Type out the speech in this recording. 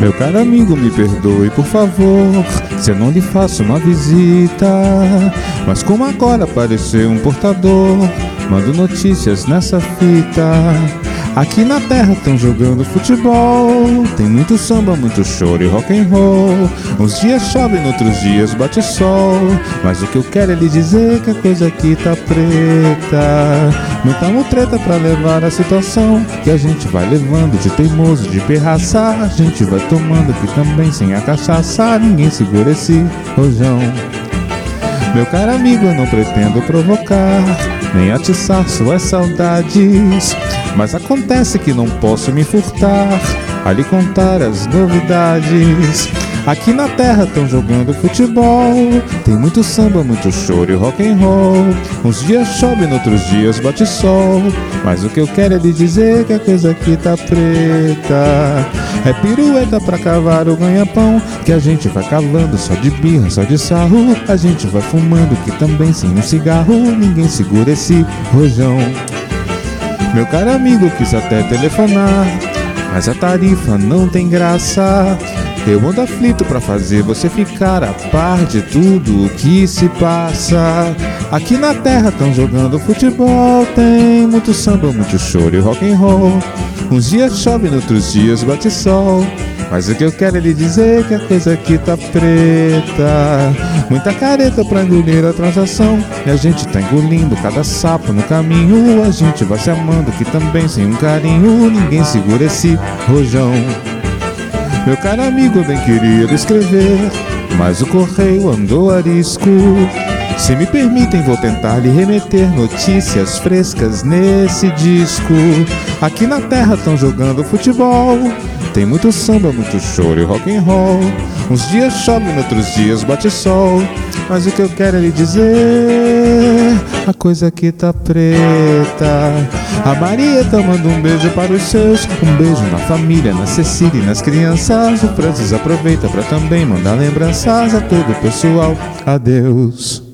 Meu caro amigo, me perdoe, por favor, se eu não lhe faço uma visita. Mas como agora apareceu um portador, mando notícias nessa fita. Aqui na terra estão jogando futebol, tem muito samba, muito choro e rock and roll. Uns dias chove, outros dias bate sol, mas o que eu quero é lhe dizer que a coisa aqui tá preta. Muita treta pra levar a situação que a gente vai levando de teimoso, de perraça. A gente vai tomando aqui também sem a cachaça, ninguém segura esse rojão. Meu caro amigo, eu não pretendo provocar, nem atiçar suas saudades. Mas acontece que não posso me furtar a lhe contar as novidades. Aqui na terra estão jogando futebol. Tem muito samba, muito choro e rock and roll. Uns dias chove, outros dias bate sol. Mas o que eu quero é lhe dizer que a coisa aqui tá preta. É pirueta pra cavar o ganha-pão. Que a gente vai cavando só de birra, só de sarro. A gente vai fumando que também sem um cigarro. Ninguém segura esse rojão. Meu caro amigo quis até telefonar, mas a tarifa não tem graça. Eu ando aflito pra fazer você ficar a par de tudo o que se passa. Aqui na terra tão jogando futebol, tem muito samba, muito choro e rock and roll. Uns dias chove, outros dias bate sol. Mas o que eu quero é lhe dizer que a coisa aqui tá preta. Muita careta pra engolir a transação. E a gente tá engolindo cada sapo no caminho. A gente vai se amando que também sem um carinho. Ninguém segura esse rojão. Meu caro amigo, bem queria escrever. Mas o correio andou a risco. Se me permitem, vou tentar lhe remeter notícias frescas nesse disco. Aqui na terra estão jogando futebol. Tem muito samba, muito choro e rock and roll. Uns dias chove, outros dias bate sol. Mas o que eu quero é lhe dizer, a coisa aqui tá preta. A Maria tá manda um beijo para os seus, um beijo na família, na Cecília e nas crianças. O Francis aproveita para também mandar lembranças a todo o pessoal. Adeus.